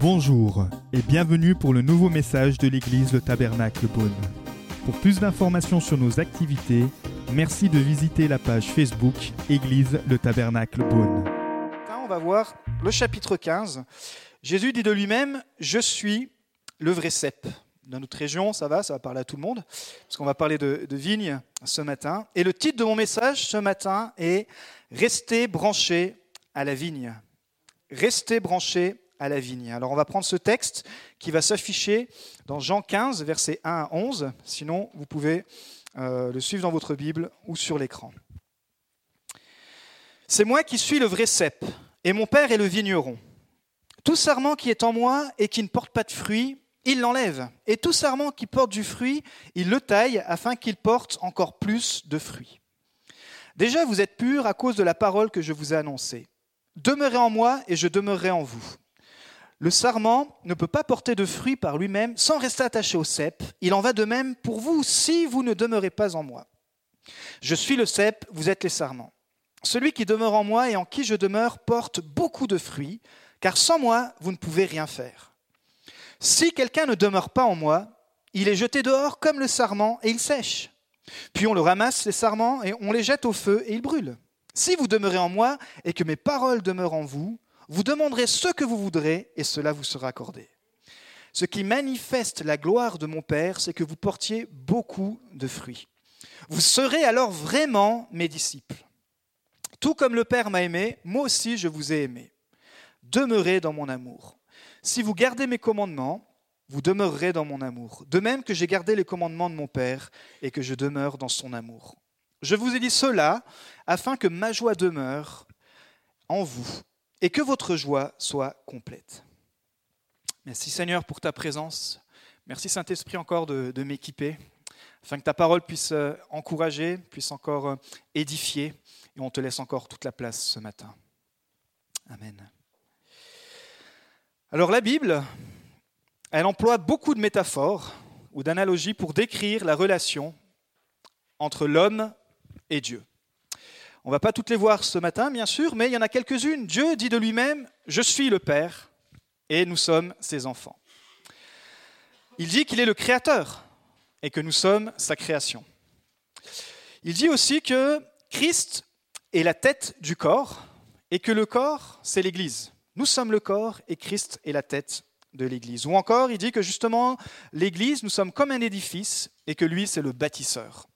Bonjour et bienvenue pour le nouveau message de l'église Le Tabernacle Beaune. Pour plus d'informations sur nos activités, merci de visiter la page Facebook Église Le Tabernacle Beaune. On va voir le chapitre 15. Jésus dit de lui-même Je suis le vrai cep. Dans notre région, ça va, ça va parler à tout le monde, parce qu'on va parler de, de vigne ce matin. Et le titre de mon message ce matin est Restez branchés à la vigne. Restez branchés à. Alors on va prendre ce texte qui va s'afficher dans Jean 15, versets 1 à 11. Sinon, vous pouvez euh, le suivre dans votre Bible ou sur l'écran. C'est moi qui suis le vrai cep, et mon Père est le vigneron. Tout sarment qui est en moi et qui ne porte pas de fruit, il l'enlève. Et tout sarment qui porte du fruit, il le taille afin qu'il porte encore plus de fruits. Déjà, vous êtes purs à cause de la parole que je vous ai annoncée. Demeurez en moi et je demeurerai en vous. Le sarment ne peut pas porter de fruits par lui-même sans rester attaché au cep. Il en va de même pour vous si vous ne demeurez pas en moi. Je suis le cep, vous êtes les sarments. Celui qui demeure en moi et en qui je demeure porte beaucoup de fruits, car sans moi, vous ne pouvez rien faire. Si quelqu'un ne demeure pas en moi, il est jeté dehors comme le sarment et il sèche. Puis on le ramasse, les sarments, et on les jette au feu et ils brûlent. Si vous demeurez en moi et que mes paroles demeurent en vous, vous demanderez ce que vous voudrez et cela vous sera accordé. Ce qui manifeste la gloire de mon Père, c'est que vous portiez beaucoup de fruits. Vous serez alors vraiment mes disciples. Tout comme le Père m'a aimé, moi aussi je vous ai aimé. Demeurez dans mon amour. Si vous gardez mes commandements, vous demeurerez dans mon amour. De même que j'ai gardé les commandements de mon Père et que je demeure dans son amour. Je vous ai dit cela afin que ma joie demeure en vous et que votre joie soit complète. Merci Seigneur pour ta présence. Merci Saint-Esprit encore de, m'équiper, afin que ta parole puisse euh, encourager, puisse encore euh, édifier. Et on te laisse encore toute la place ce matin. Amen. Alors la Bible, elle emploie beaucoup de métaphores ou d'analogies pour décrire la relation entre l'homme et Dieu. On ne va pas toutes les voir ce matin, bien sûr, mais il y en a quelques-unes. Dieu dit de lui-même, je suis le Père et nous sommes ses enfants. Il dit qu'il est le Créateur et que nous sommes sa création. Il dit aussi que Christ est la tête du corps et que le corps, c'est l'Église. Nous sommes le corps et Christ est la tête de l'Église. Ou encore, il dit que justement, l'Église, nous sommes comme un édifice et que lui, c'est le bâtisseur.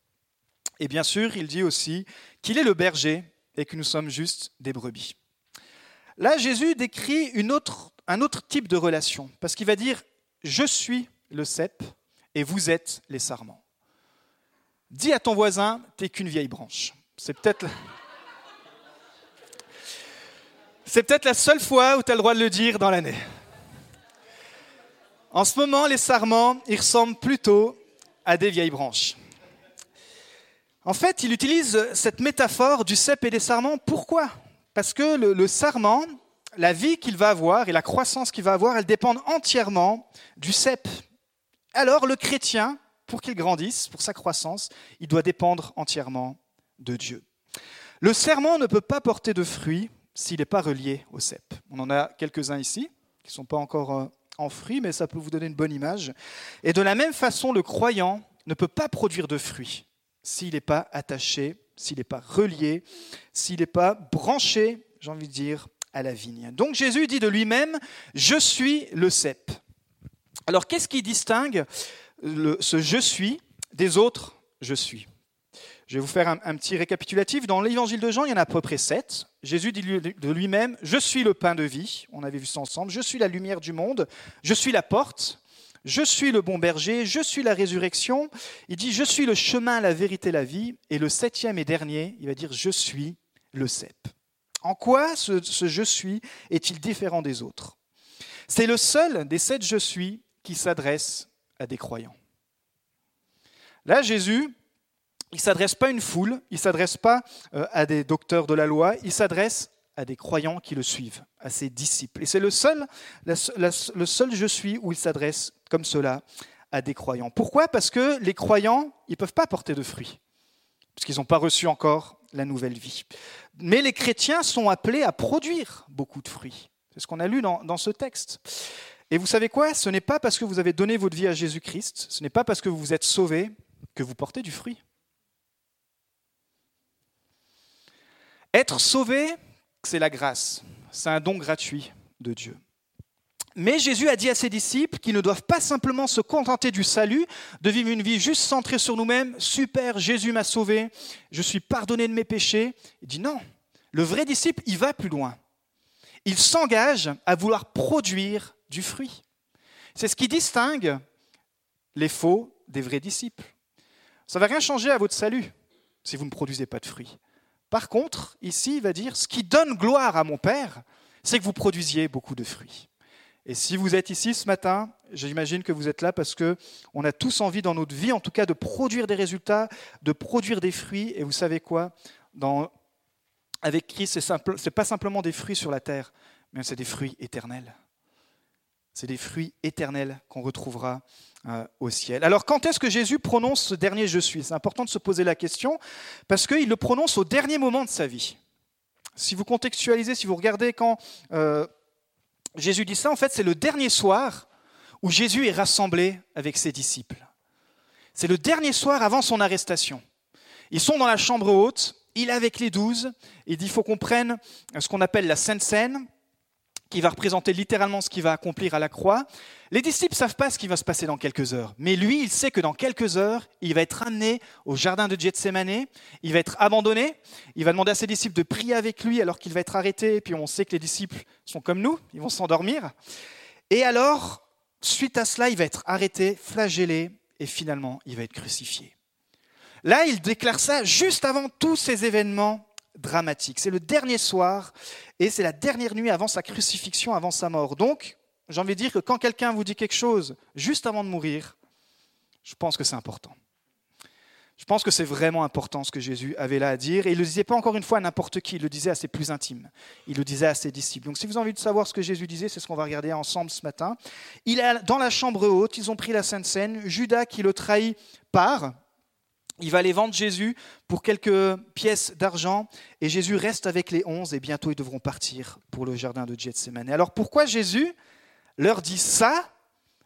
Et bien sûr, il dit aussi qu'il est le berger et que nous sommes juste des brebis. Là, Jésus décrit un autre type de relation, parce qu'il va dire, je suis le cep et vous êtes les sarments. Dis à ton voisin, t'es qu'une vieille branche. C'est peut-être... C'est peut-être la seule fois où tu as le droit de le dire dans l'année. En ce moment, les sarments, ils ressemblent plutôt à des vieilles branches. En fait, il utilise cette métaphore du cep et des sarments. Pourquoi? Parce que le, sarment, la vie qu'il va avoir et la croissance qu'il va avoir, elles dépendent entièrement du cep. Alors le chrétien, pour qu'il grandisse, pour sa croissance, il doit dépendre entièrement de Dieu. Le serment ne peut pas porter de fruits s'il n'est pas relié au cep. On en a quelques-uns ici qui ne sont pas encore euh, en fruits, mais ça peut vous donner une bonne image. Et de la même façon, le croyant ne peut pas produire de fruits s'il n'est pas attaché, s'il n'est pas relié, s'il n'est pas branché, j'ai envie de dire, à la vigne. Donc Jésus dit de lui-même, je suis le cep. Alors qu'est-ce qui distingue ce je suis des autres je suis? Je vais vous faire un, un petit récapitulatif. Dans l'évangile de Jean, il y en a à peu près sept. Jésus dit de lui-même, je suis le pain de vie, on avait vu ça ensemble, je suis la lumière du monde, je suis la porte, je suis le bon berger, je suis la résurrection. Il dit, je suis le chemin, la vérité, la vie. Et le septième et dernier, il va dire, je suis le cep. En quoi ce, je suis est-il différent des autres? C'est le seul des sept je suis qui s'adresse à des croyants. Là, Jésus, il ne s'adresse pas à une foule, il ne s'adresse pas euh, à des docteurs de la loi, il s'adresse à des croyants qui le suivent, à ses disciples. Et c'est le seul, le seul je suis où il s'adresse comme cela à des croyants. Pourquoi? Parce que les croyants, ils ne peuvent pas porter de fruits, puisqu'ils n'ont pas reçu encore la nouvelle vie. Mais les chrétiens sont appelés à produire beaucoup de fruits. C'est ce qu'on a lu dans, dans, ce texte. Et vous savez quoi? Ce n'est pas parce que vous avez donné votre vie à Jésus-Christ, ce n'est pas parce que vous vous êtes sauvé que vous portez du fruit. Être sauvé, c'est la grâce, c'est un don gratuit de Dieu. Mais Jésus a dit à ses disciples qu'ils ne doivent pas simplement se contenter du salut, de vivre une vie juste centrée sur nous-mêmes. Super, Jésus m'a sauvé, je suis pardonné de mes péchés. Il dit non, le vrai disciple, il va plus loin. Il s'engage à vouloir produire du fruit. C'est ce qui distingue les faux des vrais disciples. Ça ne va rien changer à votre salut si vous ne produisez pas de fruits. Par contre, ici, il va dire, ce qui donne gloire à mon Père, c'est que vous produisiez beaucoup de fruits. Et si vous êtes ici ce matin, j'imagine que vous êtes là parce que on a tous envie dans notre vie, en tout cas, de produire des résultats, de produire des fruits. Et vous savez quoi? Avec Christ, ce n'est pas simplement des fruits sur la terre, mais c'est des fruits éternels. C'est des fruits éternels qu'on retrouvera euh, au ciel. Alors quand est-ce que Jésus prononce ce dernier je suis? C'est important de se poser la question parce qu'il le prononce au dernier moment de sa vie. Si vous contextualisez, si vous regardez quand euh, Jésus dit ça, en fait, c'est le dernier soir où Jésus est rassemblé avec ses disciples. C'est le dernier soir avant son arrestation. Ils sont dans la chambre haute, il est avec les douze, il dit il faut qu'on prenne ce qu'on appelle la Sainte Seine, qui va représenter littéralement ce qu'il va accomplir à la croix. Les disciples ne savent pas ce qui va se passer dans quelques heures, mais lui, il sait que dans quelques heures, il va être amené au jardin de Gethsemane, il va être abandonné, il va demander à ses disciples de prier avec lui alors qu'il va être arrêté, et puis on sait que les disciples sont comme nous, ils vont s'endormir. Et alors, suite à cela, il va être arrêté, flagellé, et finalement, il va être crucifié. Là, il déclare ça juste avant tous ces événements dramatique. C'est le dernier soir et c'est la dernière nuit avant sa crucifixion, avant sa mort. Donc, j'ai envie de dire que quand quelqu'un vous dit quelque chose juste avant de mourir, je pense que c'est important. Je pense que c'est vraiment important ce que Jésus avait là à dire. Et il ne le disait pas encore une fois à n'importe qui, il le disait à ses plus intimes. Il le disait à ses disciples. Donc si vous avez envie de savoir ce que Jésus disait, c'est ce qu'on va regarder ensemble ce matin. Il est dans la chambre haute, ils ont pris la Sainte Seine. Judas qui le trahit part, il va aller vendre Jésus pour quelques pièces d'argent et Jésus reste avec les onze et bientôt ils devront partir pour le jardin de Gethsemane. Alors pourquoi Jésus leur dit ça?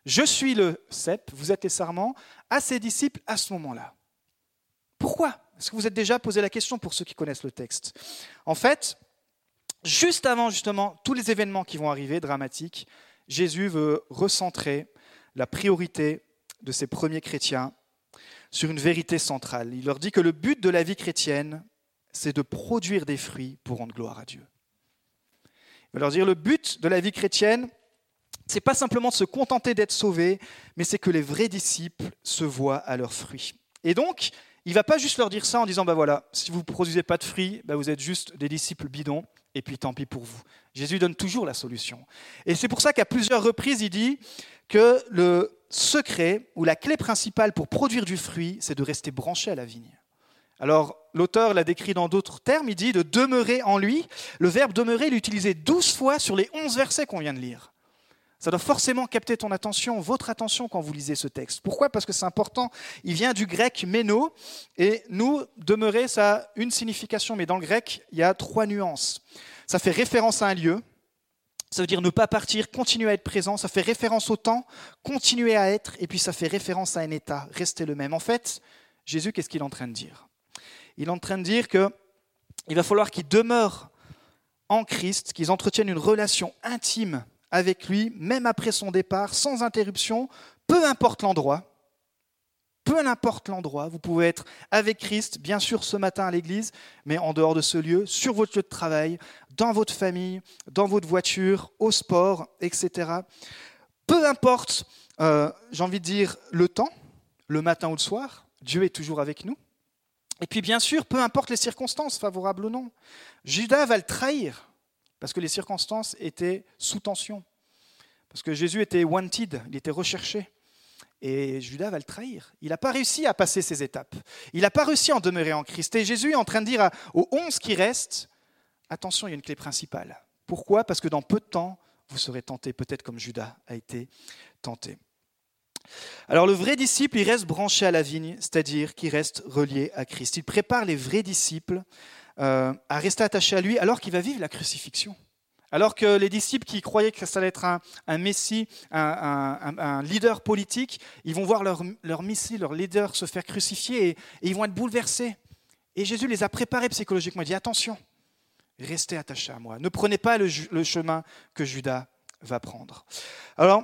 Je suis le cep, vous êtes les sarments, à ses disciples à ce moment-là. Pourquoi? Est-ce que vous êtes déjà posé la question pour ceux qui connaissent le texte? En fait, juste avant justement tous les événements qui vont arriver, dramatiques, Jésus veut recentrer la priorité de ses premiers chrétiens sur une vérité centrale. Il leur dit que le but de la vie chrétienne, c'est de produire des fruits pour rendre gloire à Dieu. Il va leur dire le but de la vie chrétienne, c'est pas simplement de se contenter d'être sauvé, mais c'est que les vrais disciples se voient à leurs fruits. Et donc, il va pas juste leur dire ça en disant bah voilà, si vous ne produisez pas de fruits, bah vous êtes juste des disciples bidons, et puis tant pis pour vous. Jésus donne toujours la solution. Et c'est pour ça qu'à plusieurs reprises, il dit que le secret ou la clé principale pour produire du fruit, c'est de rester branché à la vigne. Alors, l'auteur l'a décrit dans d'autres termes, il dit de demeurer en lui. Le verbe demeurer, il est utilisé douze fois sur les onze versets qu'on vient de lire. Ça doit forcément capter ton attention, votre attention quand vous lisez ce texte. Pourquoi? Parce que c'est important. Il vient du grec méno, et nous, demeurer, ça a une signification, mais dans le grec, il y a trois nuances. Ça fait référence à un lieu, ça veut dire ne pas partir, continuer à être présent. Ça fait référence au temps, continuer à être. Et puis ça fait référence à un état, rester le même. En fait, Jésus, qu'est-ce qu'il est en train de dire? Il est en train de dire qu'il va falloir qu'ils demeurent en Christ, qu'ils entretiennent une relation intime avec lui, même après son départ, sans interruption, peu importe l'endroit peu importe l'endroit, vous pouvez être avec Christ, bien sûr ce matin à l'église, mais en dehors de ce lieu, sur votre lieu de travail, dans votre famille, dans votre voiture, au sport, etc. Peu importe, euh, j'ai envie de dire, le temps, le matin ou le soir, Dieu est toujours avec nous. Et puis bien sûr, peu importe les circonstances, favorables ou non, Judas va le trahir, parce que les circonstances étaient sous tension, parce que Jésus était wanted, il était recherché. Et Judas va le trahir. Il n'a pas réussi à passer ces étapes. Il n'a pas réussi à en demeurer en Christ. Et Jésus est en train de dire aux onze qui restent, attention, il y a une clé principale. Pourquoi? Parce que dans peu de temps, vous serez tentés, peut-être comme Judas a été tenté. Alors le vrai disciple, il reste branché à la vigne, c'est-à-dire qu'il reste relié à Christ. Il prépare les vrais disciples euh, à rester attachés à lui alors qu'il va vivre la crucifixion, Alors que les disciples qui croyaient que ça allait être un, messie, un, leader politique, ils vont voir leur, leur messie, leur leader se faire crucifier et, ils vont être bouleversés. Et Jésus les a préparés psychologiquement. Il dit attention, restez attachés à moi. Ne prenez pas le, chemin que Judas va prendre. Alors,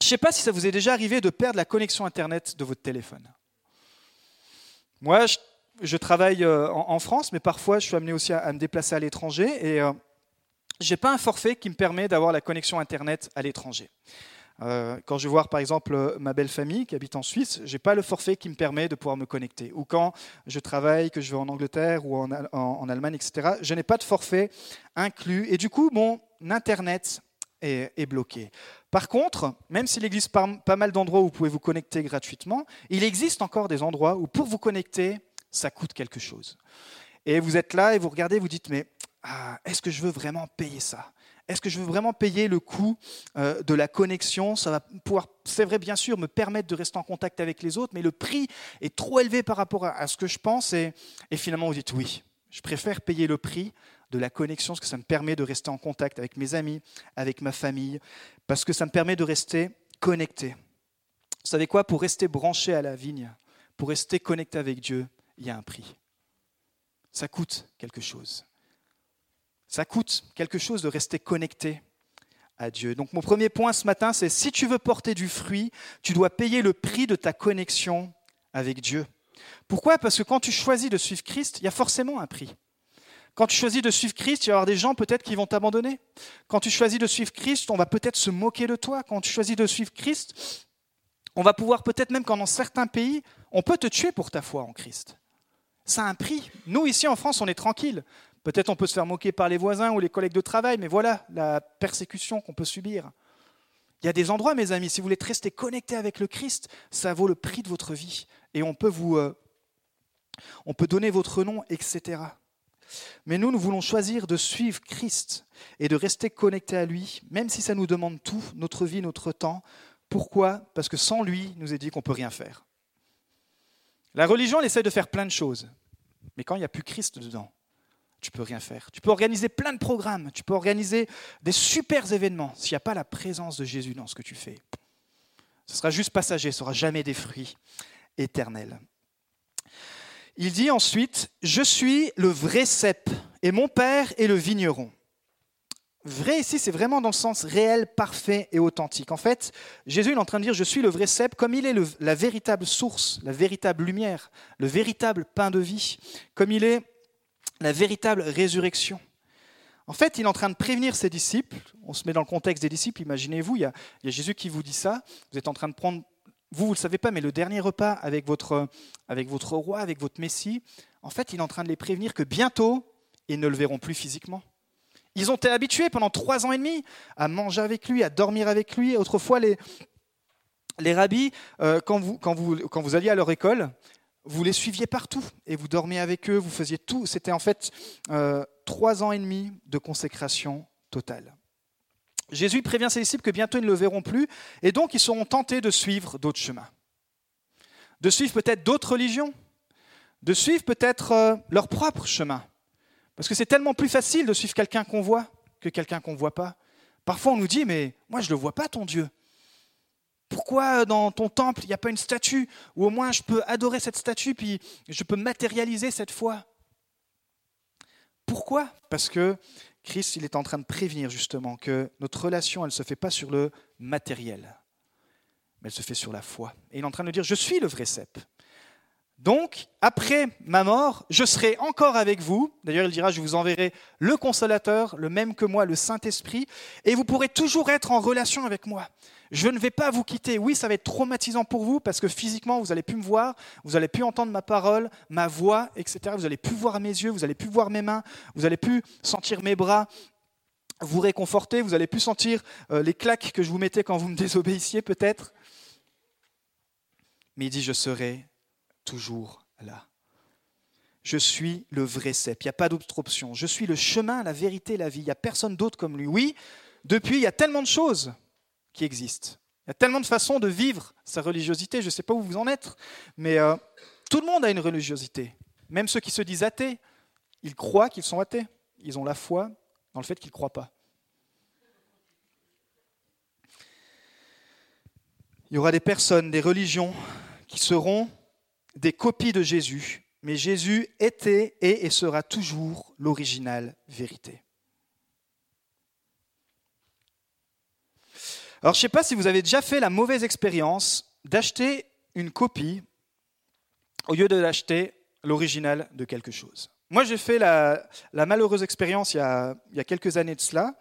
je ne sais pas si ça vous est déjà arrivé de perdre la connexion Internet de votre téléphone. Moi, je, travaille euh, en, France, mais parfois je suis amené aussi à, me déplacer à l'étranger et euh, je n'ai pas un forfait qui me permet d'avoir la connexion Internet à l'étranger. Euh, quand je voir par exemple ma belle famille qui habite en Suisse, je n'ai pas le forfait qui me permet de pouvoir me connecter. Ou quand je travaille, que je vais en Angleterre ou en Allemagne, etc., je n'ai pas de forfait inclus. Et du coup, mon Internet est, bloqué. Par contre, même s'il existe pas, mal d'endroits où vous pouvez vous connecter gratuitement, il existe encore des endroits où pour vous connecter, ça coûte quelque chose. Et vous êtes là et vous regardez, vous dites, mais ah, est-ce que je veux vraiment payer ça? Est-ce que je veux vraiment payer le coût euh, de la connexion? Ça va pouvoir, c'est vrai bien sûr, me permettre de rester en contact avec les autres, mais le prix est trop élevé par rapport à, ce que je pense. et finalement, vous dites oui, je préfère payer le prix de la connexion, parce que ça me permet de rester en contact avec mes amis, avec ma famille, parce que ça me permet de rester connecté. Vous savez quoi? Pour rester branché à la vigne, pour rester connecté avec Dieu, il y a un prix. Ça coûte quelque chose. Ça coûte quelque chose de rester connecté à Dieu. Donc mon premier point ce matin, c'est si tu veux porter du fruit, tu dois payer le prix de ta connexion avec Dieu. Pourquoi? Parce que quand tu choisis de suivre Christ, il y a forcément un prix. Quand tu choisis de suivre Christ, il va y avoir des gens peut-être qui vont t'abandonner. Quand tu choisis de suivre Christ, on va peut-être se moquer de toi. Quand tu choisis de suivre Christ, on va pouvoir peut-être même quand dans certains pays, on peut te tuer pour ta foi en Christ. Ça a un prix. Nous, ici en France, on est tranquille. Peut-être on peut se faire moquer par les voisins ou les collègues de travail, mais voilà la persécution qu'on peut subir. Il y a des endroits, mes amis, si vous voulez rester connecté avec le Christ, ça vaut le prix de votre vie. Et on peut vous, euh, on peut donner votre nom, etc. Mais nous, nous voulons choisir de suivre Christ et de rester connectés à lui, même si ça nous demande tout, notre vie, notre temps. Pourquoi? Parce que sans lui, il nous est dit qu'on ne peut rien faire. La religion, elle essaie de faire plein de choses. Mais quand il n'y a plus Christ dedans, tu peux rien faire. Tu peux organiser plein de programmes, tu peux organiser des super événements. S'il n'y a pas la présence de Jésus dans ce que tu fais, ce sera juste passager, ce sera jamais des fruits éternels. Il dit ensuite, je suis le vrai cep et mon père est le vigneron. Vrai ici, c'est vraiment dans le sens réel, parfait et authentique. En fait, Jésus est en train de dire, je suis le vrai cep, comme il est la véritable source, la véritable lumière, le véritable pain de vie, comme il est la véritable résurrection. En fait, il est en train de prévenir ses disciples. On se met dans le contexte des disciples. Imaginez-vous, il, y a Jésus qui vous dit ça. Vous êtes en train de prendre vous, vous ne le savez pas, mais le dernier repas avec votre, avec votre roi, avec votre Messie, en fait, il est en train de les prévenir que bientôt, ils ne le verront plus physiquement. Ils ont été habitués pendant trois ans et demi à manger avec lui, à dormir avec lui. Autrefois, les, les rabbis, euh, quand, vous, quand, vous, quand vous alliez à leur école, vous les suiviez partout et vous dormiez avec eux, vous faisiez tout. C'était en fait euh, trois ans et demi de consécration totale. Jésus prévient ses disciples que bientôt ils ne le verront plus, et donc ils seront tentés de suivre d'autres chemins. De suivre peut-être d'autres religions, de suivre peut-être euh, leur propre chemin. Parce que c'est tellement plus facile de suivre quelqu'un qu'on voit que quelqu'un qu'on ne voit pas. Parfois on nous dit, mais moi je ne le vois pas ton Dieu. Pourquoi dans ton temple il n'y a pas une statue? Ou au moins je peux adorer cette statue, puis je peux matérialiser cette foi. Pourquoi? Parce que Christ, il est en train de prévenir justement que notre relation, elle ne se fait pas sur le matériel, mais elle se fait sur la foi. Et il est en train de dire, je suis le vrai cep. Donc, après ma mort, je serai encore avec vous. D'ailleurs, il dira, je vous enverrai le consolateur, le même que moi, le Saint-Esprit, et vous pourrez toujours être en relation avec moi. Je ne vais pas vous quitter. Oui, ça va être traumatisant pour vous parce que physiquement, vous n'allez plus me voir, vous n'allez plus entendre ma parole, ma voix, etc. Vous n'allez plus voir mes yeux, vous n'allez plus voir mes mains, vous n'allez plus sentir mes bras vous réconforter, vous n'allez plus sentir euh, les claques que je vous mettais quand vous me désobéissiez peut-être. Mais il dit, je serai toujours là. Je suis le vrai cep, il n'y a pas d'autre option. Je suis le chemin, la vérité, la vie. Il n'y a personne d'autre comme lui. Oui, depuis, il y a tellement de choses qui existe. Il y a tellement de façons de vivre sa religiosité, je ne sais pas où vous en êtes, mais euh, tout le monde a une religiosité. Même ceux qui se disent athées, ils croient qu'ils sont athées. Ils ont la foi dans le fait qu'ils ne croient pas. Il y aura des personnes, des religions qui seront des copies de Jésus, mais Jésus était et sera toujours l'original vérité. Alors je ne sais pas si vous avez déjà fait la mauvaise expérience d'acheter une copie au lieu de l'acheter l'original de quelque chose. Moi j'ai fait la, malheureuse expérience il, y a quelques années de cela.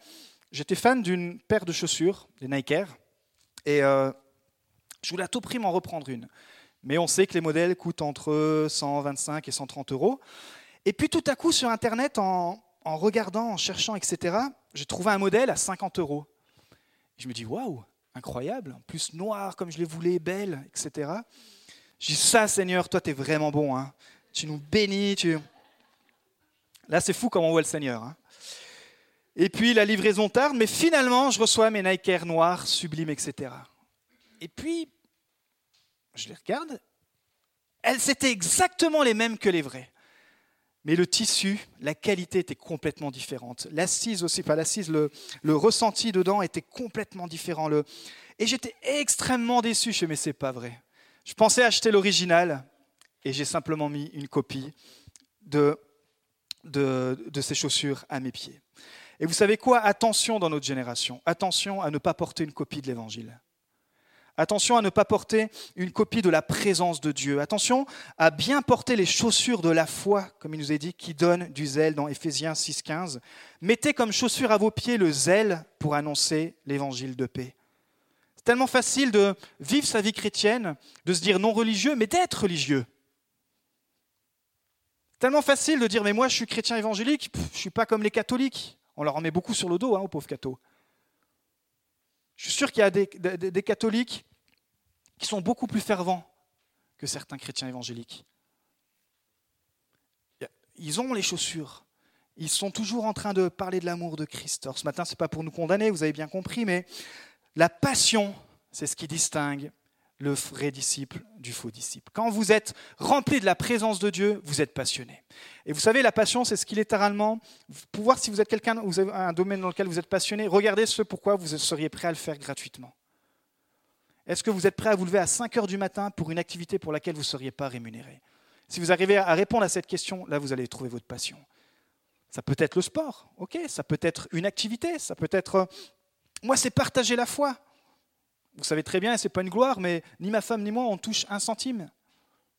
J'étais fan d'une paire de chaussures, des Nike et euh, je voulais à tout prix m'en reprendre une. Mais on sait que les modèles coûtent entre 125 et 130 euros. Et puis tout à coup, sur Internet, en regardant, en cherchant, etc., j'ai trouvé un modèle à 50 euros. Je me dis, waouh, incroyable, en plus noir comme je les voulais, belle, etc. Je dis, ça, Seigneur, toi, tu es vraiment bon. Hein. Tu nous bénis. Tu... Là, c'est fou comment on voit le Seigneur. Hein. Et puis, la livraison tarde, mais finalement, je reçois mes Nike Air noirs, sublimes, etc. Et puis, je les regarde, elles étaient exactement les mêmes que les vraies. Mais le tissu, la qualité était complètement différente. L'assise aussi, pas l'assise, le, le, ressenti dedans était complètement différent. Et j'étais extrêmement déçu. Je me mais c'est pas vrai. Je pensais acheter l'original et j'ai simplement mis une copie de, de ces chaussures à mes pieds. Et vous savez quoi? Attention dans notre génération. Attention à ne pas porter une copie de l'évangile. Attention à ne pas porter une copie de la présence de Dieu. Attention à bien porter les chaussures de la foi, comme il nous est dit, qui donnent du zèle dans Éphésiens 6.15. Mettez comme chaussure à vos pieds le zèle pour annoncer l'évangile de paix. C'est tellement facile de vivre sa vie chrétienne, de se dire non religieux, mais d'être religieux. Tellement facile de dire mais moi je suis chrétien évangélique, je ne suis pas comme les catholiques. On leur en met beaucoup sur le dos hein, aux pauvres cathos. Je suis sûr qu'il y a des, catholiques qui sont beaucoup plus fervents que certains chrétiens évangéliques. Ils ont les chaussures. Ils sont toujours en train de parler de l'amour de Christ. ce matin, ce n'est pas pour nous condamner, vous avez bien compris, mais la passion, c'est ce qui distingue le vrai disciple du faux disciple. Quand vous êtes rempli de la présence de Dieu, vous êtes passionné. Et vous savez, la passion, c'est ce qui littéralement, pour voir si vous êtes quelqu'un, vous avez un domaine dans lequel vous êtes passionné, regardez ce pourquoi vous seriez prêt à le faire gratuitement. Est-ce que vous êtes prêt à vous lever à 5 heures du matin pour une activité pour laquelle vous ne seriez pas rémunéré? Si vous arrivez à répondre à cette question, là, vous allez trouver votre passion. Ça peut être le sport, ok, ça peut être une activité, ça peut être... Moi, c'est partager la foi. Vous savez très bien, ce n'est pas une gloire, mais ni ma femme ni moi, on touche un centime.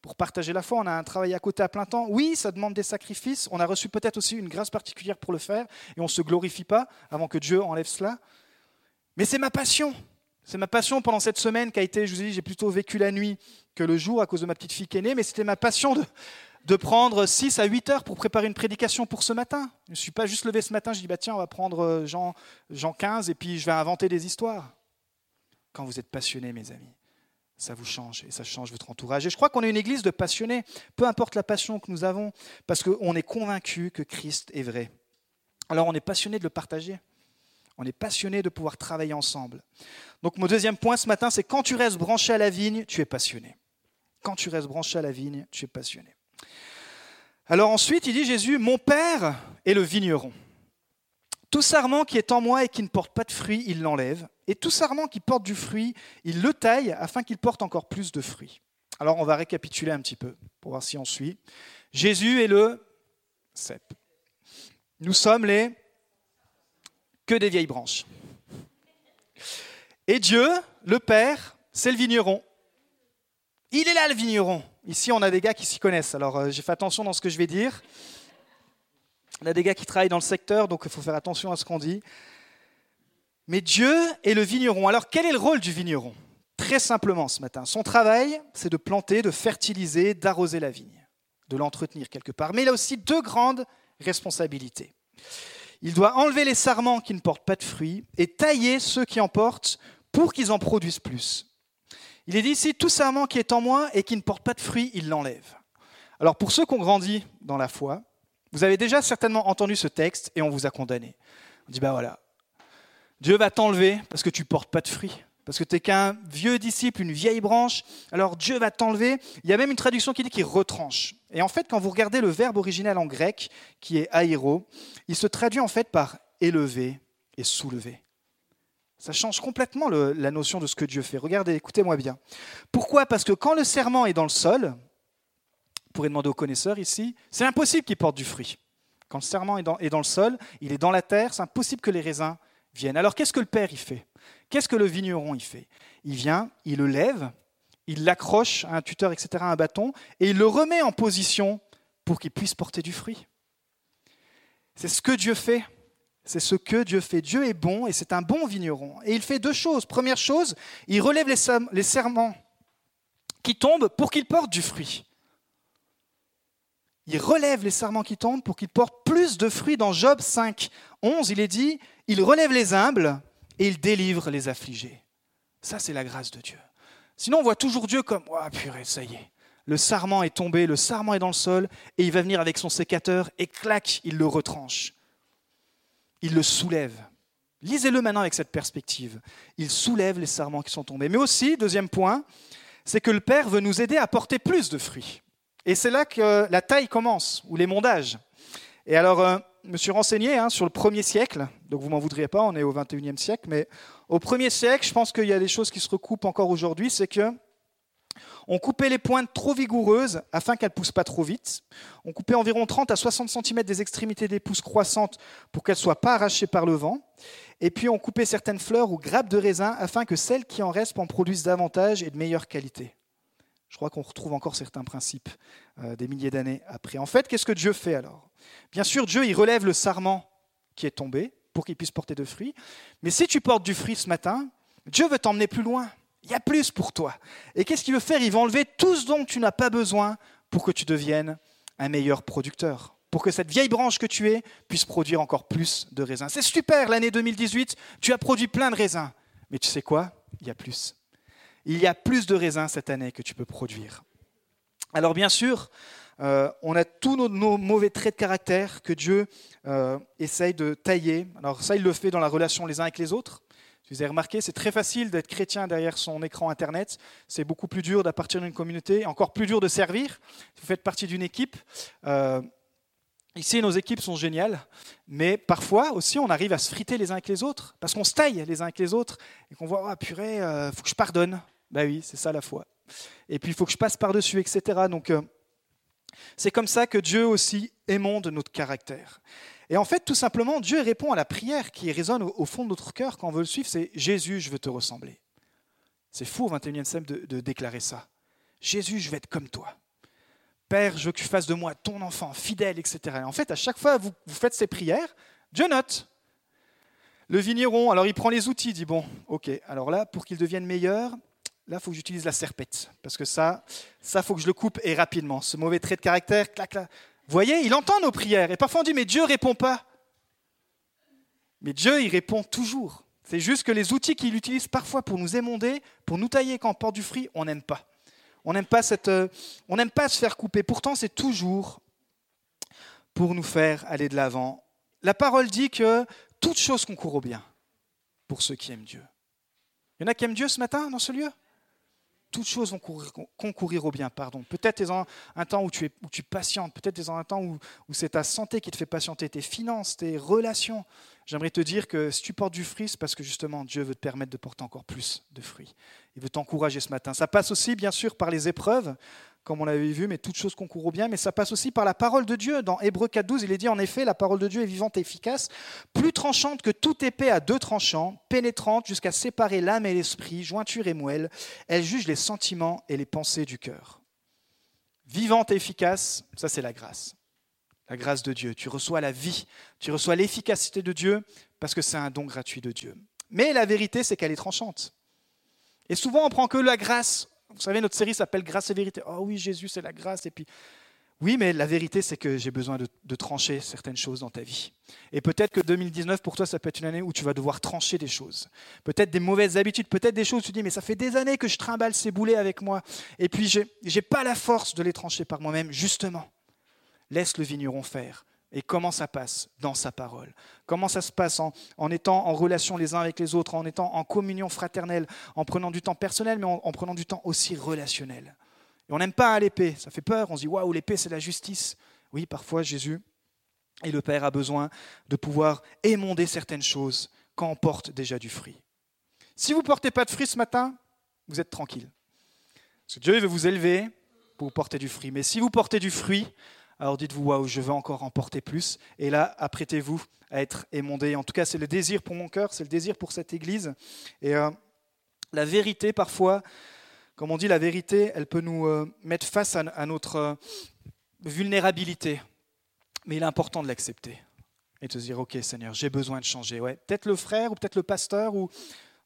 Pour partager la foi, on a un travail à côté à plein temps. Oui, ça demande des sacrifices. On a reçu peut-être aussi une grâce particulière pour le faire, et on ne se glorifie pas avant que Dieu enlève cela. Mais c'est ma passion. C'est ma passion pendant cette semaine qui a été, je vous ai dit, j'ai plutôt vécu la nuit que le jour à cause de ma petite fille qui est née, mais c'était ma passion de, prendre 6 à 8 heures pour préparer une prédication pour ce matin. Je ne suis pas juste levé ce matin, je dis, bah, tiens, on va prendre euh, Jean, Jean 15 et puis je vais inventer des histoires. Quand vous êtes passionné, mes amis, ça vous change et ça change votre entourage. Et je crois qu'on est une église de passionnés, peu importe la passion que nous avons, parce qu'on est convaincu que Christ est vrai. Alors on est passionné de le partager. On est passionné de pouvoir travailler ensemble. Donc mon deuxième point ce matin, c'est quand tu restes branché à la vigne, tu es passionné. Quand tu restes branché à la vigne, tu es passionné. Alors ensuite, il dit Jésus, mon Père est le vigneron. Tout sarment qui est en moi et qui ne porte pas de fruit, il l'enlève. Et tout sarment qui porte du fruit, il le taille afin qu'il porte encore plus de fruits. Alors on va récapituler un petit peu pour voir si on suit. Jésus est le cep. Nous sommes les que des vieilles branches. Et Dieu, le Père, c'est le vigneron. Il est là le vigneron. Ici, on a des gars qui s'y connaissent. Alors euh, j'ai fait attention dans ce que je vais dire. On a des gars qui travaillent dans le secteur, donc il faut faire attention à ce qu'on dit. Mais Dieu est le vigneron. Alors quel est le rôle du vigneron? Très simplement ce matin. Son travail, c'est de planter, de fertiliser, d'arroser la vigne, de l'entretenir quelque part. Mais il a aussi deux grandes responsabilités. Il doit enlever les sarments qui ne portent pas de fruits et tailler ceux qui en portent pour qu'ils en produisent plus. Il est dit ici, tout sarment qui est en moi et qui ne porte pas de fruits, il l'enlève. Alors pour ceux qui ont grandi dans la foi, vous avez déjà certainement entendu ce texte et on vous a condamné. On dit, bah voilà, Dieu va t'enlever parce que tu portes pas de fruits, parce que tu n'es qu'un vieux disciple, une vieille branche, alors Dieu va t'enlever. Il y a même une traduction qui dit qu'il retranche. Et en fait, quand vous regardez le verbe original en grec, qui est aéro, il se traduit en fait par élever et soulever. Ça change complètement la notion de ce que Dieu fait. Regardez, écoutez-moi bien. Pourquoi? Parce que quand le serment est dans le sol, vous pourrez demander aux connaisseurs ici, c'est impossible qu'il porte du fruit. Quand le serment est dans, le sol, il est dans la terre, c'est impossible que les raisins viennent. Alors qu'est-ce que le père y fait? Qu'est-ce que le vigneron y fait? Il vient, il le lève, il l'accroche à un tuteur, etc., à un bâton, et il le remet en position pour qu'il puisse porter du fruit. C'est ce que Dieu fait. C'est ce que Dieu fait. Dieu est bon et c'est un bon vigneron. Et il fait deux choses. Première chose, il relève les, serments qui tombent pour qu'ils portent du fruit. Il relève les serments qui tombent pour qu'ils portent plus de fruits. Dans Job 5, 11, il est dit, il relève les humbles et il délivre les affligés. Ça, c'est la grâce de Dieu. Sinon, on voit toujours Dieu comme, oh, purée, ça y est. Le sarment est tombé, le sarment est dans le sol, et il va venir avec son sécateur, et clac, il le retranche il le soulève. Lisez-le maintenant avec cette perspective. Il soulève les sarments qui sont tombés. Mais aussi, deuxième point, c'est que le Père veut nous aider à porter plus de fruits. Et c'est là que la taille commence, ou les mondages. Et alors, euh, me suis renseigné hein, sur le premier siècle, donc vous m'en voudriez pas, on est au 21e siècle, mais au premier siècle, je pense qu'il y a des choses qui se recoupent encore aujourd'hui, c'est que on coupait les pointes trop vigoureuses afin qu'elles ne poussent pas trop vite. On coupait environ 30 à 60 cm des extrémités des pousses croissantes pour qu'elles ne soient pas arrachées par le vent. Et puis on coupait certaines fleurs ou grappes de raisin afin que celles qui en restent en produisent davantage et de meilleure qualité. Je crois qu'on retrouve encore certains principes euh, des milliers d'années après. En fait, qu'est-ce que Dieu fait alors? Bien sûr, Dieu, il relève le sarment qui est tombé pour qu'il puisse porter de fruits. Mais si tu portes du fruit ce matin, Dieu veut t'emmener plus loin. Il y a plus pour toi. Et qu'est-ce qu'il veut faire? Il va enlever tout ce dont tu n'as pas besoin pour que tu deviennes un meilleur producteur. Pour que cette vieille branche que tu es puisse produire encore plus de raisins. C'est super, l'année 2018, tu as produit plein de raisins. Mais tu sais quoi? Il y a plus. Il y a plus de raisins cette année que tu peux produire. Alors bien sûr, euh, on a tous nos, mauvais traits de caractère que Dieu euh, essaye de tailler. Alors ça, il le fait dans la relation les uns avec les autres vous avez remarqué, c'est très facile d'être chrétien derrière son écran Internet. C'est beaucoup plus dur d'appartenir à une communauté, encore plus dur de servir. Vous faites partie d'une équipe. Euh, ici, nos équipes sont géniales, mais parfois aussi, on arrive à se friter les uns avec les autres, parce qu'on se taille les uns avec les autres, et qu'on voit, ah purée, il euh, faut que je pardonne. Ben oui, c'est ça la foi. Et puis, il faut que je passe par-dessus, etc. Donc, euh, c'est comme ça que Dieu aussi émonde notre caractère. Et en fait, tout simplement, Dieu répond à la prière qui résonne au fond de notre cœur quand on veut le suivre, c'est Jésus, je veux te ressembler. C'est fou au 21e siècle de, de, déclarer ça. Jésus, je veux être comme toi. Père, je veux que tu fasses de moi ton enfant, fidèle, etc. Et en fait, à chaque fois que vous, vous faites ces prières, Dieu note. Le vigneron, alors il prend les outils, il dit, bon, ok, alors là, pour qu'il devienne meilleur, là, il faut que j'utilise la serpette. Parce que ça, ça, faut que je le coupe et rapidement. Ce mauvais trait de caractère, clac, clac. Vous voyez, il entend nos prières. Et parfois on dit, mais Dieu répond pas. Mais Dieu, il répond toujours. C'est juste que les outils qu'il utilise parfois pour nous émonder, pour nous tailler quand on porte du fruit, on n'aime pas. On n'aime pas, cette, euh, on n'aime pas se faire couper. Pourtant, c'est toujours pour nous faire aller de l'avant. La parole dit que toute chose concourt au bien pour ceux qui aiment Dieu. Il y en a qui aiment Dieu ce matin dans ce lieu? Toutes choses vont concourir, au bien. Pardon. Peut-être es dans un temps où tu, es, patientes, peut-être es dans un temps où, où c'est ta santé qui te fait patienter, tes finances, tes relations. J'aimerais te dire que si tu portes du fruit, c'est parce que justement Dieu veut te permettre de porter encore plus de fruits. Il veut t'encourager ce matin. Ça passe aussi, bien sûr, par les épreuves, comme on l'avait vu, mais toutes choses concourent au bien, mais ça passe aussi par la parole de Dieu. Dans Hébreu 4.12, il est dit en effet, la parole de Dieu est vivante et efficace, plus tranchante que toute épée à deux tranchants, pénétrante jusqu'à séparer l'âme et l'esprit, jointure et moelle. Elle juge les sentiments et les pensées du cœur. Vivante et efficace, ça c'est la grâce. La grâce de Dieu. Tu reçois la vie, tu reçois l'efficacité de Dieu parce que c'est un don gratuit de Dieu. Mais la vérité, c'est qu'elle est tranchante. Et souvent, on prend que la grâce vous savez, notre série s'appelle Grâce et vérité. Oh oui, Jésus, c'est la grâce. Et puis, oui, mais la vérité, c'est que j'ai besoin de, trancher certaines choses dans ta vie. Et peut-être que 2019, pour toi, ça peut être une année où tu vas devoir trancher des choses. Peut-être des mauvaises habitudes, peut-être des choses où tu dis, mais ça fait des années que je trimballe ces boulets avec moi. Et puis, je n'ai pas la force de les trancher par moi-même. Justement, laisse le vigneron faire. Et comment ça passe Dans sa parole. Comment ça se passe en, étant en relation les uns avec les autres, en étant en communion fraternelle, en prenant du temps personnel, mais en, prenant du temps aussi relationnel. Et on n'aime pas l'épée, ça fait peur, on se dit waouh, l'épée c'est la justice. Oui, parfois Jésus et le Père a besoin de pouvoir émonder certaines choses quand on porte déjà du fruit. Si vous ne portez pas de fruits ce matin, vous êtes tranquille. Parce que Dieu veut vous élever pour vous porter du fruit. Mais si vous portez du fruit, alors dites-vous, waouh, je veux encore en porter plus. Et là, apprêtez-vous à être émondé. En tout cas, c'est le désir pour mon cœur, c'est le désir pour cette Église. Et euh, la vérité, parfois, comme on dit, la vérité, elle peut nous euh, mettre face à, notre euh, vulnérabilité. Mais il est important de l'accepter et de se dire, ok Seigneur, j'ai besoin de changer. Ouais, peut-être le frère ou peut-être le pasteur ou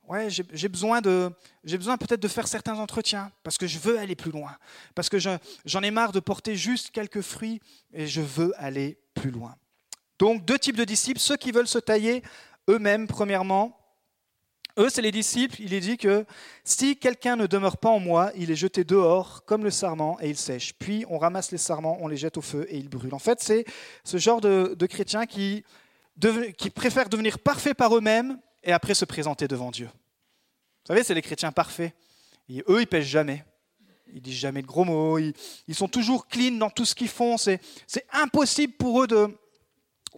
ouais, j'ai besoin de, j'ai besoin peut-être de faire certains entretiens parce que je veux aller plus loin, parce que j'en ai marre de porter juste quelques fruits et je veux aller plus loin. Donc deux types de disciples, ceux qui veulent se tailler eux-mêmes premièrement. Eux, c'est les disciples. Il est dit que si quelqu'un ne demeure pas en moi, il est jeté dehors comme le sarment et il sèche. Puis on ramasse les sarments, on les jette au feu et ils brûlent. En fait, c'est ce genre de, chrétiens qui préfèrent devenir parfaits par eux-mêmes et après se présenter devant Dieu. Vous savez, c'est les chrétiens parfaits. Et eux, ils pêchent jamais. Ils disent jamais de gros mots. Ils, sont toujours clean dans tout ce qu'ils font. C'est impossible pour eux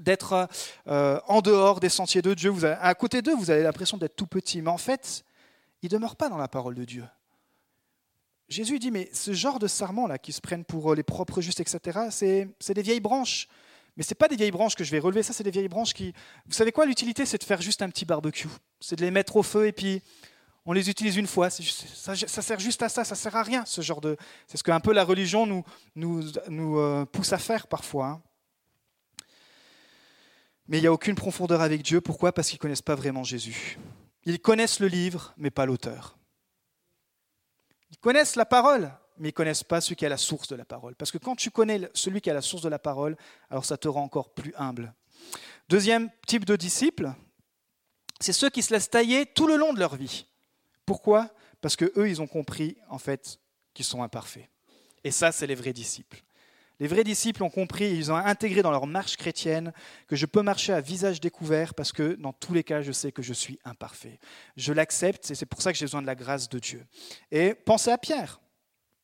d'être euh, en dehors des sentiers de Dieu. Vous à côté d'eux, vous avez l'impression d'être tout petit. Mais en fait, ils ne demeurent pas dans la parole de Dieu. Jésus dit, mais ce genre de sarments-là qui se prennent pour les propres justes, etc., c'est des vieilles branches. Mais ce pas des vieilles branches que je vais relever, ça c'est des vieilles branches qui... Vous savez quoi, l'utilité c'est de faire juste un petit barbecue. C'est de les mettre au feu et puis on les utilise une fois. ça, sert juste à ça, ça sert à rien ce genre de... C'est ce qu'un peu la religion nous, nous, nous euh, pousse à faire parfois. Hein. Mais il n'y a aucune profondeur avec Dieu. Pourquoi? Parce qu'ils ne connaissent pas vraiment Jésus. Ils connaissent le livre, mais pas l'auteur. Ils connaissent la parole, mais ils ne connaissent pas celui qui est la source de la parole. Parce que quand tu connais celui qui est la source de la parole, alors ça te rend encore plus humble. Deuxième type de disciples, c'est ceux qui se laissent tailler tout le long de leur vie. Pourquoi? Parce que eux, ils ont compris en fait qu'ils sont imparfaits. Et ça, c'est les vrais disciples. Les vrais disciples ont compris, ils ont intégré dans leur marche chrétienne que je peux marcher à visage découvert parce que dans tous les cas, je sais que je suis imparfait. Je l'accepte et c'est pour ça que j'ai besoin de la grâce de Dieu. Et pensez à Pierre.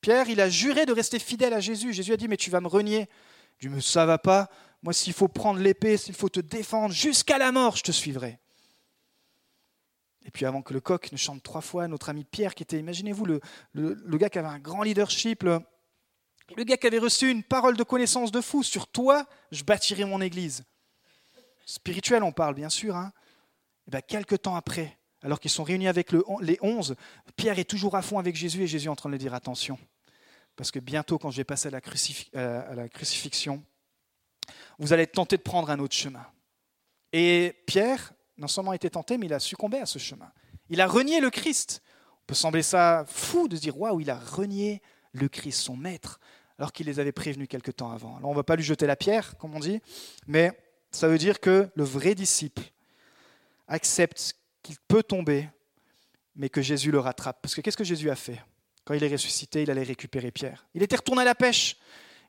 Pierre, il a juré de rester fidèle à Jésus. Jésus a dit, mais tu vas me renier. Je me ça va pas. Moi, s'il faut prendre l'épée, s'il faut te défendre jusqu'à la mort, je te suivrai. Et puis avant que le coq ne chante trois fois, notre ami Pierre, qui était, imaginez-vous, le, le, gars qui avait un grand leadership, le, gars qui avait reçu une parole de connaissance de fou, sur toi, je bâtirai mon église. Spirituel, on parle, bien sûr. Hein. Et bien, quelques temps après, alors qu'ils sont réunis avec les onze, Pierre est toujours à fond avec Jésus et Jésus est en train de lui dire attention. Parce que bientôt, quand je vais passer à la, crucifixion, vous allez être tenté de prendre un autre chemin. Et Pierre, non seulement a été tenté, mais il a succombé à ce chemin. Il a renié le Christ. On peut sembler ça fou de se dire waouh, il a renié le Christ, son maître, alors qu'il les avait prévenus quelque temps avant. Alors on ne va pas lui jeter la pierre, comme on dit, mais ça veut dire que le vrai disciple accepte qu'il peut tomber, mais que Jésus le rattrape. Parce que qu'est-ce que Jésus a fait? Quand il est ressuscité, il allait récupérer Pierre. Il était retourné à la pêche.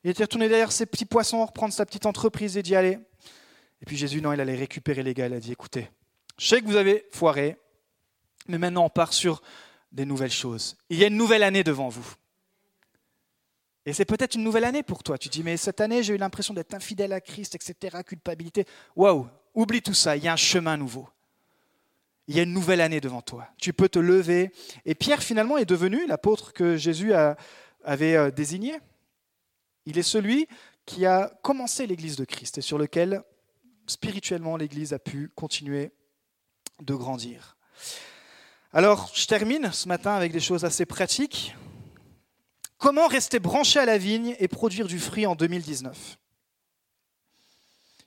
Il était retourné derrière ses petits poissons, reprendre sa petite entreprise et d'y aller. Et puis Jésus, non, il allait récupérer les gars. Il a dit, écoutez, je sais que vous avez foiré, mais maintenant on part sur des nouvelles choses. Il y a une nouvelle année devant vous. Et c'est peut-être une nouvelle année pour toi. Tu dis, mais cette année, j'ai eu l'impression d'être infidèle à Christ, etc., culpabilité. Waouh, oublie tout ça, il y a un chemin nouveau. Il y a une nouvelle année devant toi. Tu peux te lever. Et Pierre, finalement, est devenu l'apôtre que Jésus avait euh, désigné. Il est celui qui a commencé l'Église de Christ et sur lequel, spirituellement, l'Église a pu continuer de grandir. Alors, je termine ce matin avec des choses assez pratiques. Comment rester branché à la vigne et produire du fruit en 2019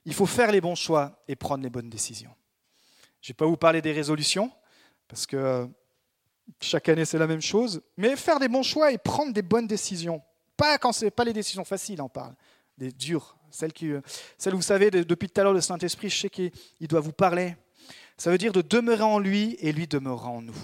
Il faut faire les bons choix et prendre les bonnes décisions. Je ne vais pas vous parler des résolutions, parce que euh, chaque année c'est la même chose, mais faire des bons choix et prendre des bonnes décisions. Pas quand c'est pas les décisions faciles, on parle, des dures, celles, qui, euh, celles vous savez, depuis tout à l'heure, le Saint-Esprit, je sais qu'il doit vous parler. Ça veut dire de demeurer en lui et lui demeurera en nous.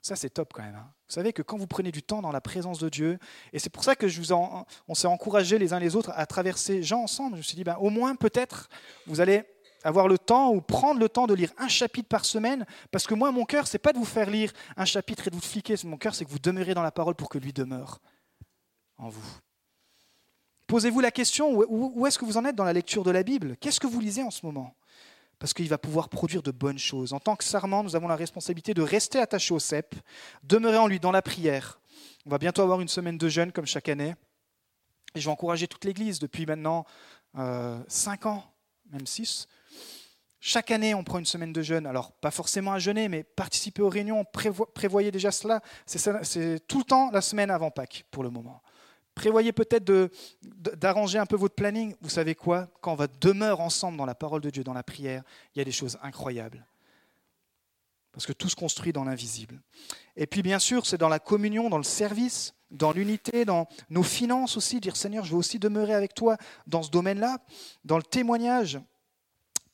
Ça, c'est top quand même. Hein. Vous savez que quand vous prenez du temps dans la présence de Dieu, et c'est pour ça que je vous en, on s'est encouragés les uns les autres à traverser Jean ensemble, je me suis dit, ben, au moins peut-être vous allez avoir le temps ou prendre le temps de lire un chapitre par semaine, parce que moi, mon cœur, c'est pas de vous faire lire un chapitre et de vous fliquer. Mon cœur, c'est que vous demeurez dans la parole pour que lui demeure en vous. Posez-vous la question, où est-ce que vous en êtes dans la lecture de la Bible? Qu'est-ce que vous lisez en ce moment? Parce qu'il va pouvoir produire de bonnes choses. En tant que sarment, nous avons la responsabilité de rester attachés au cep, demeurer en lui dans la prière. On va bientôt avoir une semaine de jeûne comme chaque année. Et je vais encourager toute l'Église depuis maintenant euh, 5 ans, même 6. Chaque année, on prend une semaine de jeûne. Alors, pas forcément à jeûner, mais participer aux réunions, prévoyez déjà cela. C'est tout le temps la semaine avant Pâques, pour le moment. Prévoyez peut-être d'arranger un peu votre planning. Vous savez quoi? Quand on va demeurer ensemble dans la parole de Dieu, dans la prière, il y a des choses incroyables. Parce que tout se construit dans l'invisible. Et puis bien sûr, c'est dans la communion, dans le service, dans l'unité, dans nos finances aussi, dire Seigneur, je veux aussi demeurer avec toi dans ce domaine-là, dans le témoignage.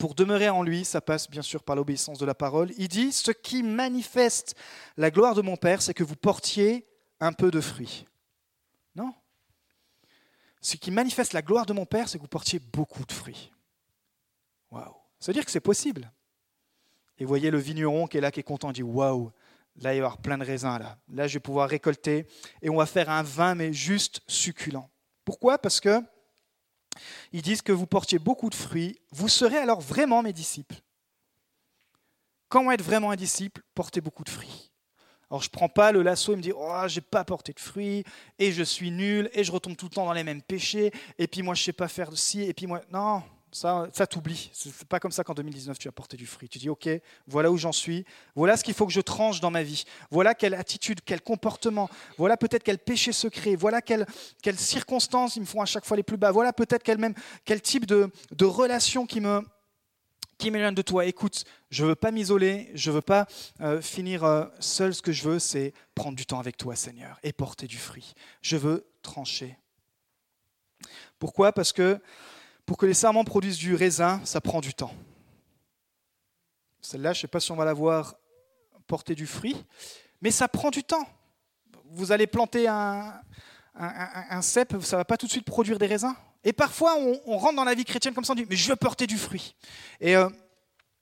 Pour demeurer en lui, ça passe bien sûr par l'obéissance de la parole. Il dit, ce qui manifeste la gloire de mon Père, c'est que vous portiez un peu de fruit. Non ce qui manifeste la gloire de mon Père, c'est que vous portiez beaucoup de fruits. Waouh Ça veut dire que c'est possible. Et voyez le vigneron qui est là, qui est content, dit Waouh, là il va y avoir plein de raisins, là. Là je vais pouvoir récolter et on va faire un vin, mais juste succulent. Pourquoi? Parce que ils disent que vous portiez beaucoup de fruits, vous serez alors vraiment mes disciples. Comment être vraiment un disciple Porter beaucoup de fruits. Alors je ne prends pas le lasso et me dis oh j'ai pas porté de fruits et je suis nul et je retombe tout le temps dans les mêmes péchés et puis moi je sais pas faire de ci et puis moi non ça ça t'oublie. C'est pas comme ça qu'en 2019 tu as porté du fruit. Tu dis ok voilà où j'en suis. Voilà ce qu'il faut que je tranche dans ma vie. Voilà quelle attitude quel comportement. Voilà peut-être quel péché secret. Voilà quelles quelle circonstances ils me font à chaque fois les plus bas. Voilà peut-être quel type de, relation qui me qui m'éloigne de toi. Écoute, je veux pas m'isoler, je veux pas euh, finir euh, seul. Ce que je veux, c'est prendre du temps avec toi, Seigneur, et porter du fruit. Je veux trancher. Pourquoi? Parce que pour que les serments produisent du raisin, ça prend du temps. Celle-là, je ne sais pas si on va la voir porter du fruit, mais ça prend du temps. Vous allez planter un, cep, ça ne va pas tout de suite produire des raisins. Et parfois, on, rentre dans la vie chrétienne comme ça, on dit, mais je veux porter du fruit. Et, euh,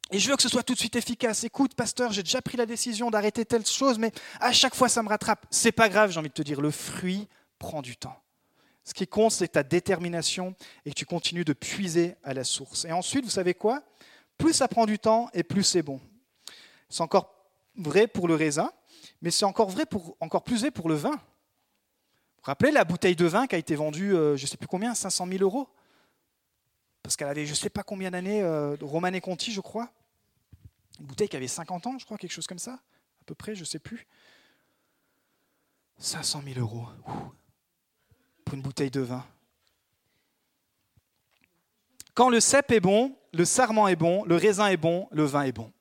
et je veux que ce soit tout de suite efficace. Écoute, pasteur, j'ai déjà pris la décision d'arrêter telle chose, mais à chaque fois, ça me rattrape. C'est pas grave, j'ai envie de te dire, le fruit prend du temps. Ce qui compte, c'est ta détermination et que tu continues de puiser à la source. Et ensuite, vous savez quoi? Plus ça prend du temps et plus c'est bon. C'est encore vrai pour le raisin, mais c'est encore, vrai pour, encore plus vrai pour le vin. Vous vous rappelez la bouteille de vin qui a été vendue, euh, je ne sais plus combien, 500 000 euros? Parce qu'elle avait je ne sais pas combien d'années, euh, Romane Conti, je crois. Une bouteille qui avait 50 ans, je crois, quelque chose comme ça, à peu près, je ne sais plus. 500 000 euros une bouteille de vin. Quand le cep est bon, le sarment est bon, le raisin est bon, le vin est bon.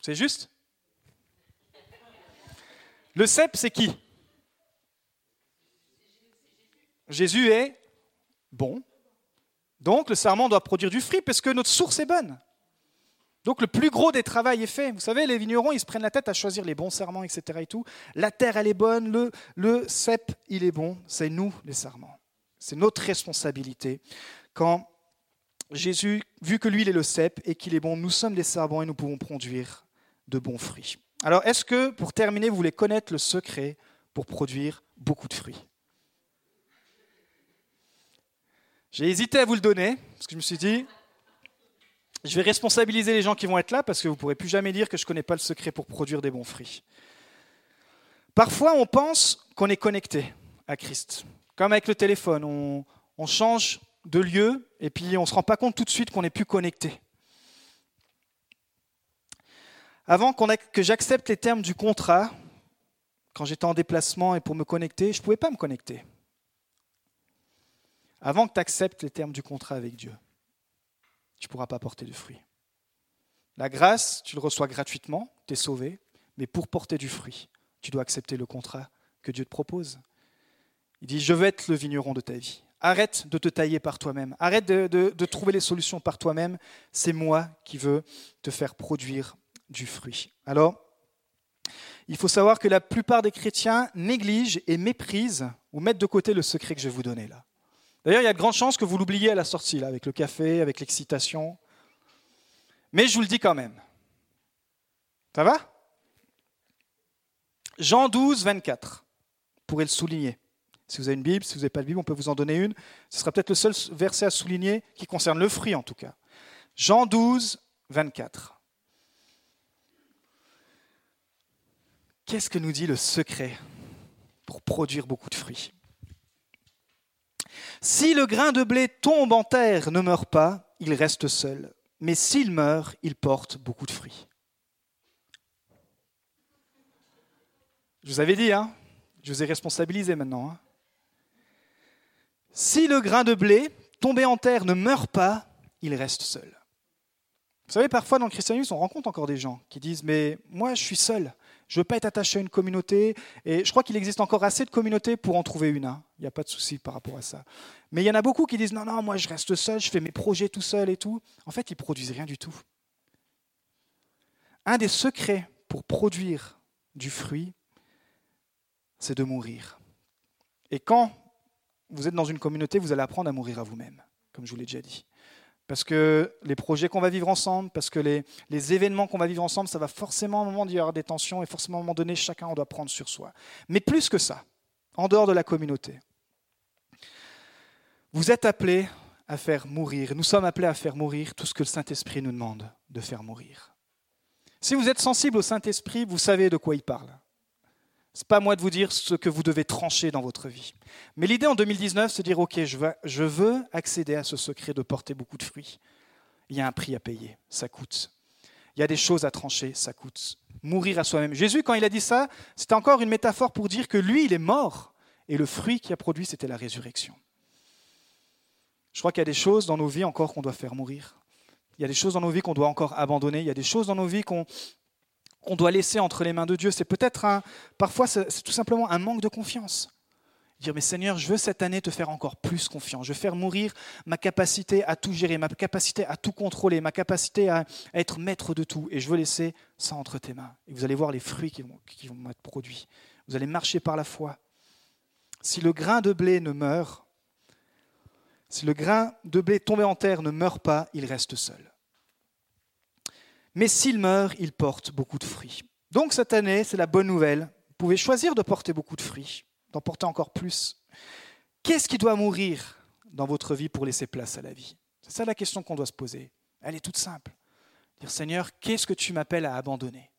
C'est juste? Le cep, c'est qui? Jésus est bon. Donc le serment doit produire du fruit parce que notre source est bonne. Donc le plus gros des travaux est fait. Vous savez, les vignerons, ils se prennent la tête à choisir les bons serments, etc. Et tout. La terre, elle est bonne, le, le cep, il est bon. C'est nous, les serments. C'est notre responsabilité. Quand Jésus, vu que lui, il est le cep et qu'il est bon, nous sommes des serments et nous pouvons produire de bons fruits. Alors, est-ce que, pour terminer, vous voulez connaître le secret pour produire beaucoup de fruits? J'ai hésité à vous le donner, parce que je me suis dit, je vais responsabiliser les gens qui vont être là, parce que vous ne pourrez plus jamais dire que je ne connais pas le secret pour produire des bons fruits. Parfois, on pense qu'on est connecté à Christ. Comme avec le téléphone, on, change de lieu et puis on ne se rend pas compte tout de suite qu'on n'est plus connecté. Avant que j'accepte les termes du contrat, quand j'étais en déplacement et pour me connecter, je ne pouvais pas me connecter avant que tu acceptes les termes du contrat avec Dieu, tu ne pourras pas porter de fruit. La grâce, tu le reçois gratuitement, tu es sauvé, mais pour porter du fruit, tu dois accepter le contrat que Dieu te propose. Il dit, je veux être le vigneron de ta vie. Arrête de te tailler par toi-même. Arrête de, de, trouver les solutions par toi-même. C'est moi qui veux te faire produire du fruit. Alors, il faut savoir que la plupart des chrétiens négligent et méprisent ou mettent de côté le secret que je vais vous donner là. D'ailleurs, il y a de grandes chances que vous l'oubliez à la sortie, là, avec le café, avec l'excitation. Mais je vous le dis quand même. Ça va? Jean 12, 24. Vous pourrez le souligner. Si vous avez une Bible, si vous n'avez pas de Bible, on peut vous en donner une. Ce sera peut-être le seul verset à souligner qui concerne le fruit, en tout cas. Jean 12, 24. Qu'est-ce que nous dit le secret pour produire beaucoup de fruits? Si le grain de blé tombe en terre, ne meurt pas, il reste seul. Mais s'il meurt, il porte beaucoup de fruits. Je vous avais dit, hein je vous ai responsabilisé maintenant. Hein si le grain de blé tombé en terre ne meurt pas, il reste seul. Vous savez, parfois dans le christianisme, on rencontre encore des gens qui disent Mais moi, je suis seul. Je ne veux pas être attaché à une communauté. Et je crois qu'il existe encore assez de communautés pour en trouver une. Hein. Il n'y a pas de souci par rapport à ça. Mais il y en a beaucoup qui disent Non, non, moi, je reste seul, je fais mes projets tout seul et tout. En fait, ils produisent rien du tout. Un des secrets pour produire du fruit, c'est de mourir. Et quand vous êtes dans une communauté, vous allez apprendre à mourir à vous-même, comme je vous l'ai déjà dit. Parce que les projets qu'on va vivre ensemble, parce que les, événements qu'on va vivre ensemble, ça va forcément à un moment y avoir des tensions et forcément à un moment donné, chacun on doit prendre sur soi. Mais plus que ça, en dehors de la communauté, vous êtes appelés à faire mourir, nous sommes appelés à faire mourir tout ce que le Saint-Esprit nous demande de faire mourir. Si vous êtes sensible au Saint-Esprit, vous savez de quoi il parle. Ce n'est pas moi de vous dire ce que vous devez trancher dans votre vie. Mais l'idée en 2019, c'est dire, OK, je veux, je veux accéder à ce secret de porter beaucoup de fruits. Il y a un prix à payer, ça coûte. Il y a des choses à trancher, ça coûte. Mourir à soi-même. Jésus, quand il a dit ça, c'était encore une métaphore pour dire que lui, il est mort. Et le fruit qui a produit, c'était la résurrection. Je crois qu'il y a des choses dans nos vies encore qu'on doit faire mourir. Il y a des choses dans nos vies qu'on doit encore abandonner. Il y a des choses dans nos vies qu'on on doit laisser entre les mains de Dieu. C'est peut-être un, parfois c'est tout simplement un manque de confiance. Dire, mais Seigneur, je veux cette année te faire encore plus confiance. Je veux faire mourir ma capacité à tout gérer, ma capacité à tout contrôler, ma capacité à, être maître de tout. Et je veux laisser ça entre tes mains. Et vous allez voir les fruits qui vont, qui vont être produits. Vous allez marcher par la foi. Si le grain de blé ne meurt, si le grain de blé tombé en terre ne meurt pas, il reste seul. Mais s'il meurt, il porte beaucoup de fruits. Donc cette année, c'est la bonne nouvelle. Vous pouvez choisir de porter beaucoup de fruits, d'en porter encore plus. Qu'est-ce qui doit mourir dans votre vie pour laisser place à la vie? C'est ça la question qu'on doit se poser. Elle est toute simple. Dire Seigneur, qu'est-ce que tu m'appelles à abandonner?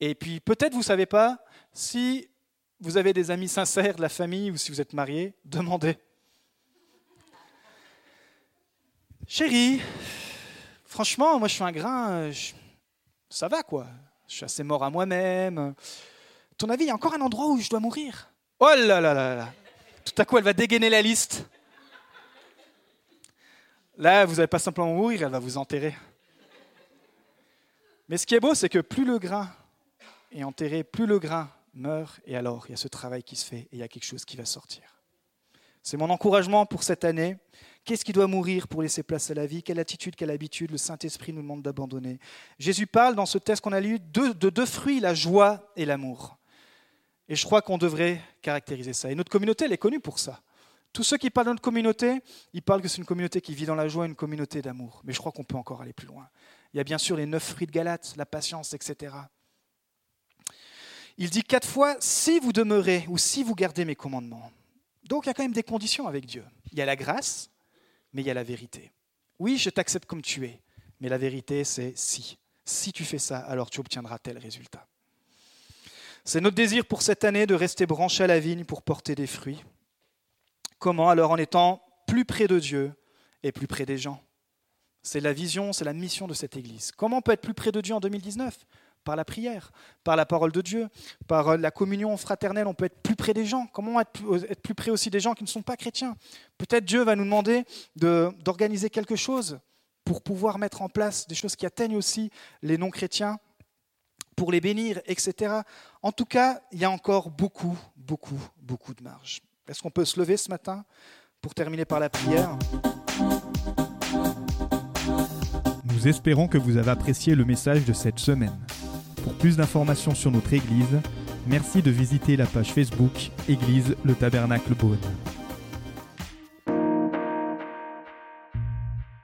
Et puis peut-être vous ne savez pas si vous avez des amis sincères de la famille ou si vous êtes marié, demandez. Chérie, franchement, moi je suis un grain, euh, ça va quoi. Je suis assez mort à moi-même. Ton avis, il y a encore un endroit où je dois mourir? Oh là là là là Tout à coup, elle va dégainer la liste. Là, vous n'allez pas simplement mourir, elle va vous enterrer. Mais ce qui est beau, c'est que plus le grain est enterré, plus le grain meurt, et alors il y a ce travail qui se fait, et il y a quelque chose qui va sortir. C'est mon encouragement pour cette année. Qu'est-ce qui doit mourir pour laisser place à la vie? Quelle attitude, quelle habitude le Saint-Esprit nous demande d'abandonner? Jésus parle dans ce texte qu'on a lu de, de deux fruits, la joie et l'amour. Et je crois qu'on devrait caractériser ça. Et notre communauté, elle est connue pour ça. Tous ceux qui parlent de notre communauté, ils parlent que c'est une communauté qui vit dans la joie, une communauté d'amour. Mais je crois qu'on peut encore aller plus loin. Il y a bien sûr les neuf fruits de Galate, la patience, etc. Il dit quatre fois, si vous demeurez ou si vous gardez mes commandements. Donc il y a quand même des conditions avec Dieu. Il y a la grâce, mais il y a la vérité. Oui, je t'accepte comme tu es, mais la vérité, c'est si. Si tu fais ça, alors tu obtiendras tel résultat. C'est notre désir pour cette année de rester branché à la vigne pour porter des fruits. Comment Alors en étant plus près de Dieu et plus près des gens. C'est la vision, c'est la mission de cette Église. Comment on peut être plus près de Dieu en 2019 par la prière, par la parole de Dieu, par euh, la communion fraternelle, on peut être plus près des gens. Comment être plus près aussi des gens qui ne sont pas chrétiens? Peut-être Dieu va nous demander d'organiser quelque chose pour pouvoir mettre en place des choses qui atteignent aussi les non-chrétiens, pour les bénir, etc. En tout cas, il y a encore beaucoup, beaucoup, beaucoup de marge. Est-ce qu'on peut se lever ce matin pour terminer par la prière? Nous espérons que vous avez apprécié le message de cette semaine. Pour plus d'informations sur notre Église, merci de visiter la page Facebook Église le Tabernacle Beaune.